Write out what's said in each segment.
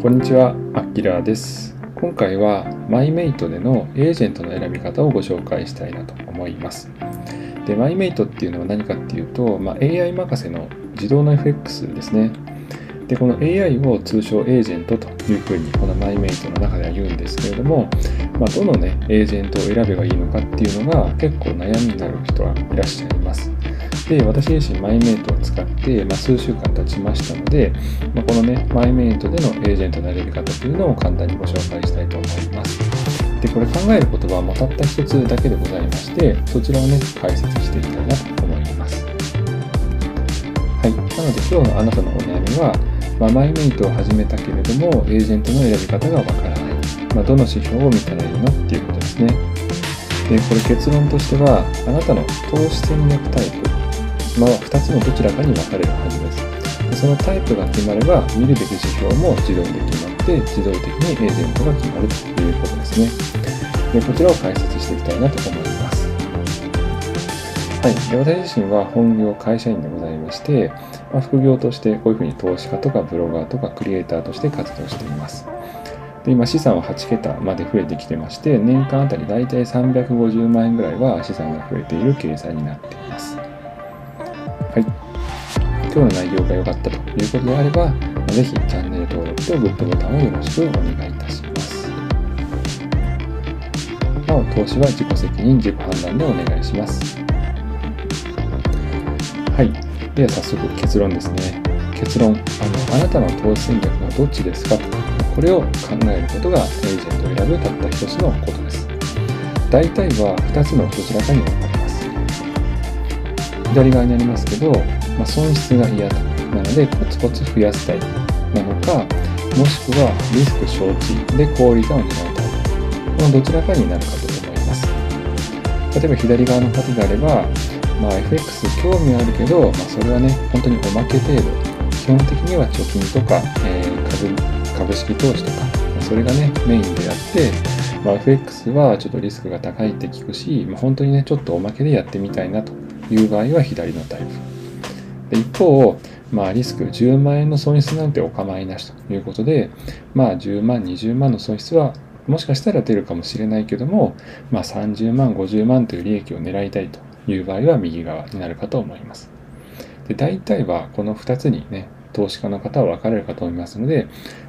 こんにちは、アッキラーです。今回はマイメイトでのエージェントの選び方をご紹介したいなと思います。で、マイメイトっていうのは何かっていうと、まあ、AI 任せの自動の FX ですね。で、この AI を通称エージェントというふうにこの MyMate の中では言うんですけれども、まあ、どのね、エージェントを選べばいいのかっていうのが結構悩みになる人はいらっしゃいます。で、私自身 MyMate を使って、まあ、数週間経ちましたので、まあ、このね、MyMate でのエージェントの選び方というのを簡単にご紹介したいと思います。で、これ考えることはもたった一つだけでございまして、そちらをね、解説していきたいなと思います。はい。なので今日のあなたのお悩みは、まあ、MyMate を始めたけれども、エージェントの選び方がわからない。まあ、どの指標を見たらいいのっていうことですね。で、これ結論としては、あなたの投資戦略タイプ、まあ、2つのどちらかに分かれるはずです。でそのタイプが決まれば、見るべき指標も自動で決まって、自動的にエージェントが決まるということですね。で、こちらを解説していきたいなと思います。はい。私自身は本業会社員でございまして、まあ、副業としてこういうふうに投資家とかブロガーとかクリエイターとして活動しています。で今資産は8桁まで増えてきてまして年間あたりだいたい350万円ぐらいは資産が増えている計算になっています。はい。今日の内容が良かったということであれば、ぜひチャンネル登録とグッドボタンをよろしくお願いいたします。なお、投資は自己責任、自己判断でお願いします。で早速結論ですね。結論。あの、あなたの投資戦略はどっちですか？これを考えることがエージェントを選ぶたった一つのことです。大体は2つのどちらかに分かれます。左側にありますけど、まあ、損失が嫌だ。なのでコツコツ増やすタイプなのか、もしくはリスク承知で高利潤を狙うタイプ。このどちらかになるかと思います。例えば左側の方であれば、まあ、FX 興味あるけど、まあ、それはね、本当におまけ程度。基本的には貯金とか、えー、株株式投資とか、それがね、メインでやって、まあ、FX はちょっとリスクが高いって聞くし、まあ、本当にね、ちょっとおまけでやってみたいなという場合は左のタイプ。で一方、まあ、リスク10万円の損失なんてお構いなしということで、まあ、10万、20万の損失はもしかしたら出るかもしれないけども、まあ、30万、50万という利益を狙いたいという場合は右側になるかと思います。で大体はこの2つにね、投資家の方は分かれるかと思いますので、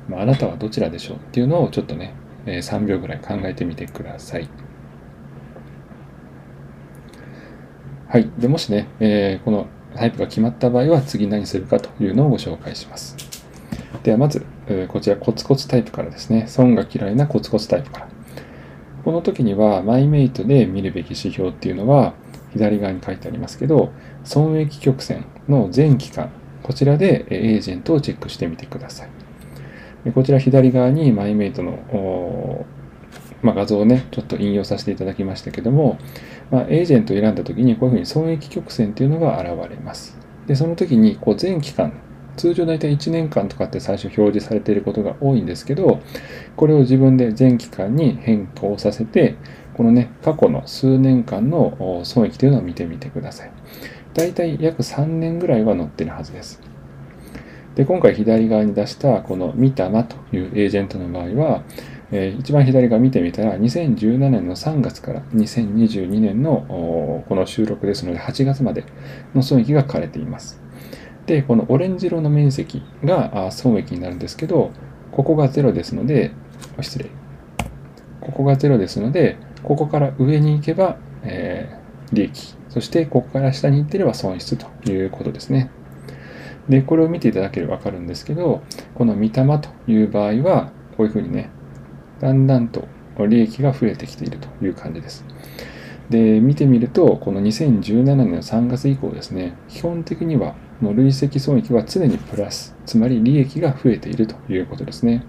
まあ、あなたはどちらでしょうっていうのをちょっとね、え3秒ぐらい考えてみてください。はい。でもしね、えー、このタイプが決まった場合は次何するかというのをご紹介します。ではまず、えー、こちらコツコツタイプからですね。損が嫌いなコツコツタイプから。この時には、マイメイトで見るべき指標っていうのは、左側に書いてありますけど、損益曲線の全期間、こちらでエージェントをチェックしてみてください。こちら左側にマイメイトの、まあ、画像をね、ちょっと引用させていただきましたけども、まあ、エージェントを選んだ時にこういうふうに損益曲線っていうのが現れます。で、その時にこう全期間、通常大体1年間とかって最初表示されていることが多いんですけど、これを自分で全期間に変化をさせて、このね、過去の数年間の損益というのを見てみてください。大体約3年ぐらいは載ってるはずです。で、今回左側に出したこのミタマというエージェントの場合は、えー、一番左側見てみたら、2017年の3月から2022年のこの収録ですので、8月までの損益が書かれています。で、このオレンジ色の面積が損益になるんですけど、ここが0ですので、失礼。ここが0ですので、ここから上に行けば、えー、利益。そして、ここから下に行ってれば損失ということですね。で、これを見ていただければわかるんですけど、この見たまという場合は、こういうふうにね、だんだんと利益が増えてきているという感じです。で、見てみると、この2017年の3月以降ですね、基本的には、もう累積損益は常にプラス、つまり利益が増えているということですね。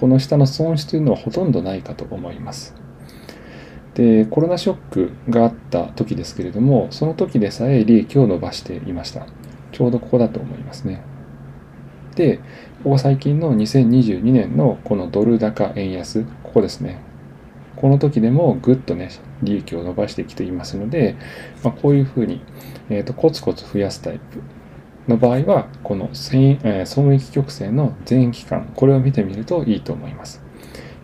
この下の損失というのはほとんどないかと思います。で、コロナショックがあった時ですけれども、その時でさえ利益を伸ばしていました。ちょうどここだと思いますね。で、ここ最近の2022年のこのドル高円安、ここですね。この時でもぐっとね、利益を伸ばしてきていますので、まあ、こういうふうに、えーと、コツコツ増やすタイプの場合は、この損益曲線の全期間、これを見てみるといいと思います。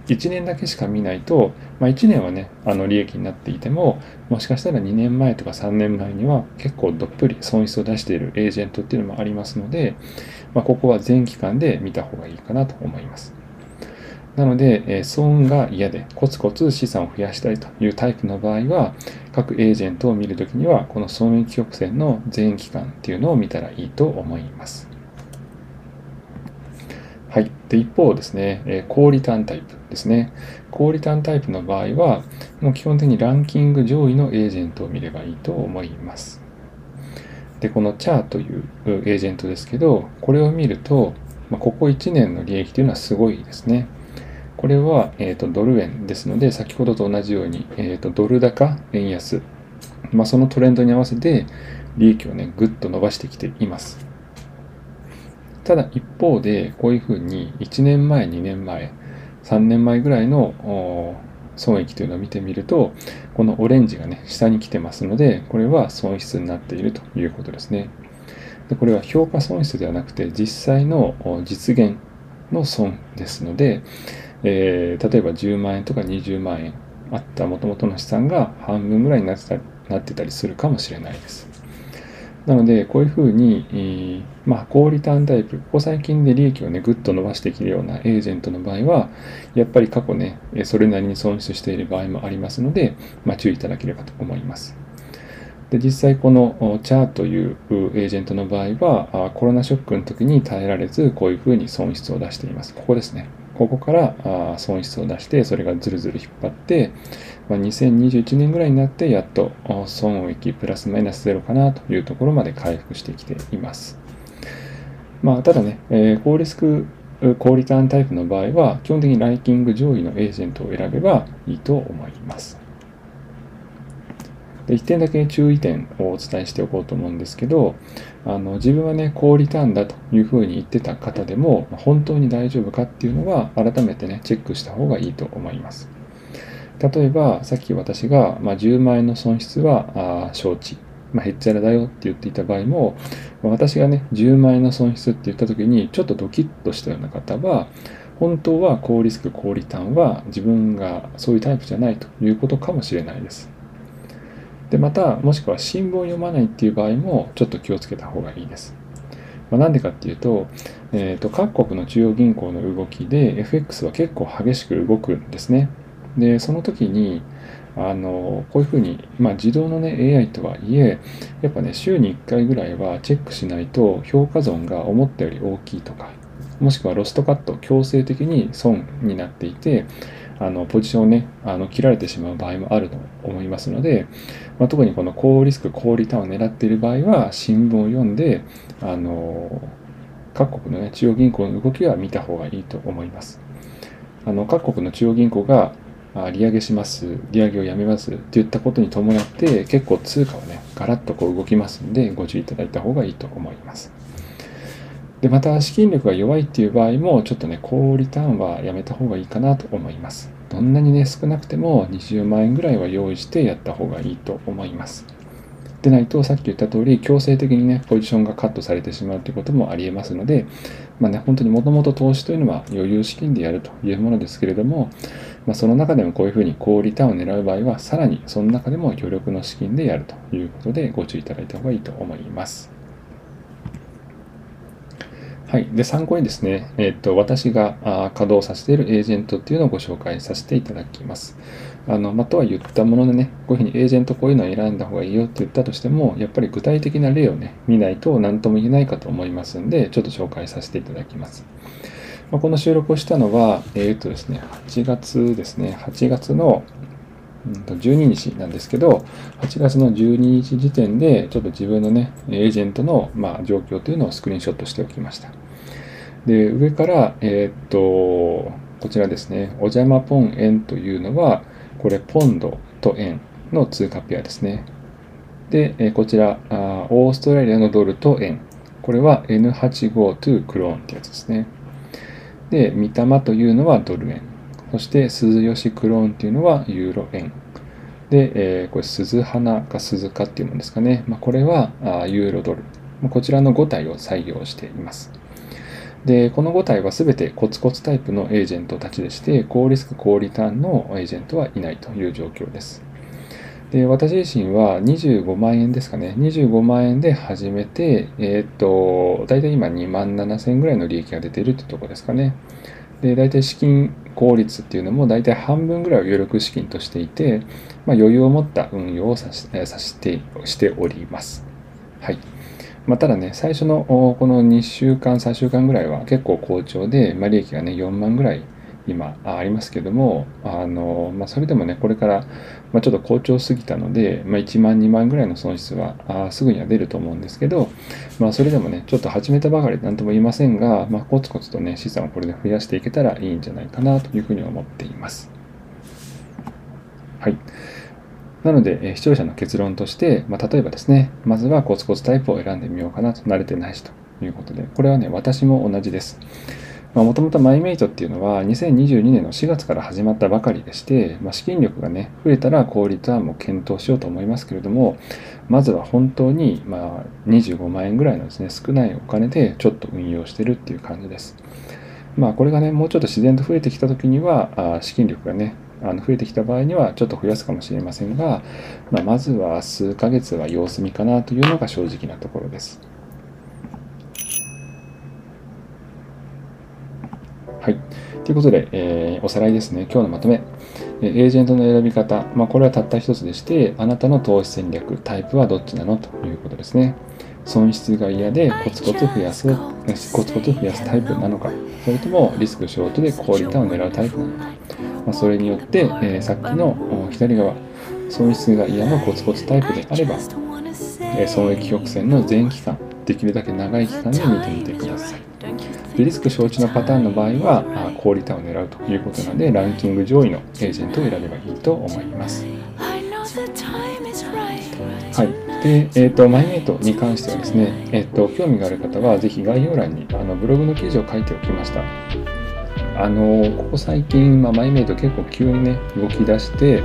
1年だけしか見ないと、まあ、1年はね、あの利益になっていても、もしかしたら2年前とか3年前には結構どっぷり損失を出しているエージェントっていうのもありますので、まあ、ここは全期間で見た方がいいかなと思います。なので、え損が嫌でコツコツ資産を増やしたいというタイプの場合は、各エージェントを見るときには、この損益曲線の全期間っていうのを見たらいいと思います。はい。で、一方ですね、え高リターンタイプですね。高リターンタイプの場合は、もう基本的にランキング上位のエージェントを見ればいいと思います。で、このチャーというエージェントですけど、これを見ると、ま、ここ1年の利益というのはすごいですね。これは、えーと、ドル円ですので、先ほどと同じように、えーと、ドル高、円安、まあ、そのトレンドに合わせて利益をね、ぐっと伸ばしてきています。ただ一方で、こういうふうに1年前、2年前、3年前ぐらいの損益というのを見てみると、このオレンジがね、下に来てますので、これは損失になっているということですね。でこれは評価損失ではなくて、実際の実現の損ですので、えー、例えば10万円とか20万円あったもともとの資産が半分ぐらいになってたなってたりするかもしれないです。なので、こういうふうに、えー、まあ、高リターンタイプ、ここ最近で利益をね、ぐっと伸ばしてきるようなエージェントの場合は、やっぱり過去ね、それなりに損失している場合もありますので、まあ、注意いただければと思います。で実際このチャーというエージェントの場合はコロナショックの時に耐えられずこういうふうに損失を出しています。ここですね。ここから損失を出してそれがずるずる引っ張って、ま2021年ぐらいになってやっと損益プラスマイナスゼロかなというところまで回復してきています。まあ、ただね、え高リスク高リターンタイプの場合は基本的にライキング上位のエージェントを選べばいいと思います。で1点だけ注意点をお伝えしておこうと思うんですけど、あの自分はね、高リターンだというふうに言ってた方でも、本当に大丈夫かっていうのは、改めてね、チェックした方がいいと思います。例えば、さっき私が、まあ、10万円の損失はあ承知、まあ、へっちゃらだよって言っていた場合も、私がね、10万円の損失って言った時に、ちょっとドキッとしたような方は、本当は高リスク、高リターンは自分がそういうタイプじゃないということかもしれないです。でまたもしくは新聞を読まないっていう場合もちょっと気をつけた方がいいです。まあ、なんでかっていうと,、えーと、各国の中央銀行の動きで FX は結構激しく動くんですね。でその時にあのこういうふうに、まあ、自動の、ね、AI とはいえやっぱね週に1回ぐらいはチェックしないと評価損が思ったより大きいとかもしくはロストカット強制的に損になっていてあのポジションをねあの切られてしまう場合もあると思いますので、まあ、特にこの高リスク高リターンを狙っている場合は新聞を読んであの各国の、ね、中央銀行の動きは見た方がいいと思います。あの各国の中央銀行があ利上げします、利上げをやめますって言ったことに伴って結構通貨はね、ガラッとこう動きますんでご注意いただいた方がいいと思います。で、また資金力が弱いっていう場合も、ちょっとね、高リターンはやめた方がいいかなと思います。どんなにね、少なくても20万円ぐらいは用意してやった方がいいと思います。でないと、さっき言った通り、強制的にね、ポジションがカットされてしまうということもありえますので、まあね、本当にもともと投資というのは余裕資金でやるというものですけれども、まあ、その中でもこういうふうに高リターンを狙う場合は、さらにその中でも余力の資金でやるということでご注意いただいた方がいいと思います。はい。で、参考にですね、えっ、と、私が稼働させているエージェントっていうのをご紹介させていただきます。あの、まあとは言ったものでね、こういうふうにエージェントこういうのを選んだ方がいいよって言ったとしても、やっぱり具体的な例をね、見ないと何とも言えないかと思いますんで、ちょっと紹介させていただきます。まあ、この収録をしたのは、えっ、ー、とですね、8月ですね、8月の12日なんですけど、8月の12日時点で、ちょっと自分のね、エージェントの、まあ、状況というのをスクリーンショットしておきました。で、上から、えー、っと、こちらですね、お邪魔ポン円というのは、これ、ポンドと円の通貨ペアですね。で、えこちらあ、オーストラリアのドルと円。これは N85 to クローンってやつですね。で、三玉というのはドル円。そして、鈴吉クローンっていうのはユーロ円。で、えー、これ、鈴花か鈴鹿っていうものですかね。まあ、これはあユーロドル。こちらの5体を採用しています。で、この5体は全てコツコツタイプのエージェントたちでして、高リスク、高リターンのエージェントはいないという状況です。で、私自身は25万円ですかね。25万円で始めて、えー、っと、大体今2万7千円ぐらいの利益が出ているってところですかね。で、大体資金効率っていうのも大体半分ぐらいを余力資金としていて、まあ、余裕を持った運用をさしさしてしております。はい。まあ、ただね、最初のこの2週間、3週間ぐらいは結構好調で、まあ、利益がね、4万ぐらい今ありますけども、あのまあ、それでもね、これから、ま、ちょっと好調すぎたので、まあ、1万、2万ぐらいの損失はあすぐには出ると思うんですけど、まあ、それでもね、ちょっと始めたばかりで何とも言いませんが、まあ、コツコツとね、資産をこれで増やしていけたらいいんじゃないかなというふうに思っています。はい。なので、視聴者の結論として、まあ、例えばですね、まずはコツコツタイプを選んでみようかなと慣れてないしということで、これはね、私も同じです。もともとマイメイトっていうのは2022年の4月から始まったばかりでして、まあ、資金力がね、増えたら高リターンも検討しようと思いますけれども、まずは本当にまあ25万円ぐらいのですね、少ないお金でちょっと運用してるっていう感じです。まあこれがね、もうちょっと自然と増えてきた時には、あ資金力がね、あの増えてきた場合にはちょっと増やすかもしれませんが、まあ、まずは数ヶ月は様子見かなというのが正直なところです。はい。ということで、えー、おさらいですね。今日のまとめ。エージェントの選び方。まあ、これはたった一つでして、あなたの投資戦略、タイプはどっちなのということですね。損失が嫌でコツコツ増やす、コツコツ増やすタイプなのか、それともリスクショートで高リターンを狙うタイプなのか。まあ、それによって、えー、さっきの左側、損失が嫌のコツコツタイプであれば、えー、損益曲線の全期間、できるだけ長い期間で見てみてください。でリスク承知のパターンの場合は高リターンを狙うということなのでランキング上位のエージェントを選べばいいと思います。はい。で、え、ー、と、マイメイトに関してはですね、え、ー、と、興味がある方は、ぜひ概要欄にあのブログの記事を書いておきました。あの、ここ最近、まあ、マイメイド結構急にね、動き出して、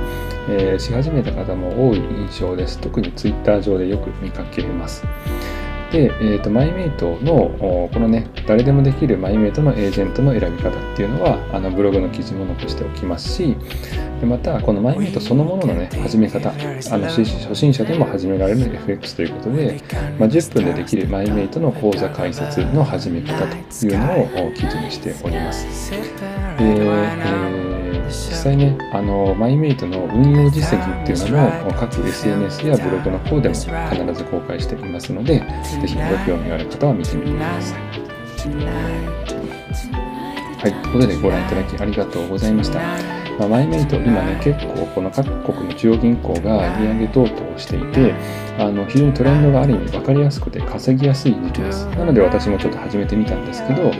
えー、し始めた方も多い印象です。特にツイッター上でよく見かけます。で、えーと、マイメイトのこのね誰でもできるマイメイトのエージェントの選び方っていうのはあのブログの記事も残しておきますしでまたこのマイメイトそのもののね始め方あの初心者でも始められる FX ということで、まあ、10分でできるマイメイトの講座解説の始め方というのを記事にしております。でえー実際ね、あの、マイメイトの運用実績っていうのも各 SNS やブログの方でも必ず公開していますので、ぜひご興味がある方は見てみてください。はい、ということでご覧いただきありがとうございました。まあ、マイメイト、今ね、結構この各国の中央銀行が利上げ等々をしていて、あの非常にトレンドがある意味分かりやすくて稼ぎやすい時期です。なので私もちょっと始めてみたんですけど、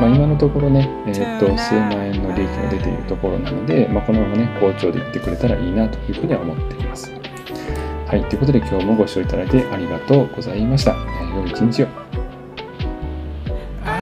まあ、今のところね、えー、っと数万円の利益が出ているところなので、まあ、このままね、好調でいってくれたらいいなというふうには思っています。はい、ということで今日もご視聴いただいてありがとうございました。えー、良い一日を。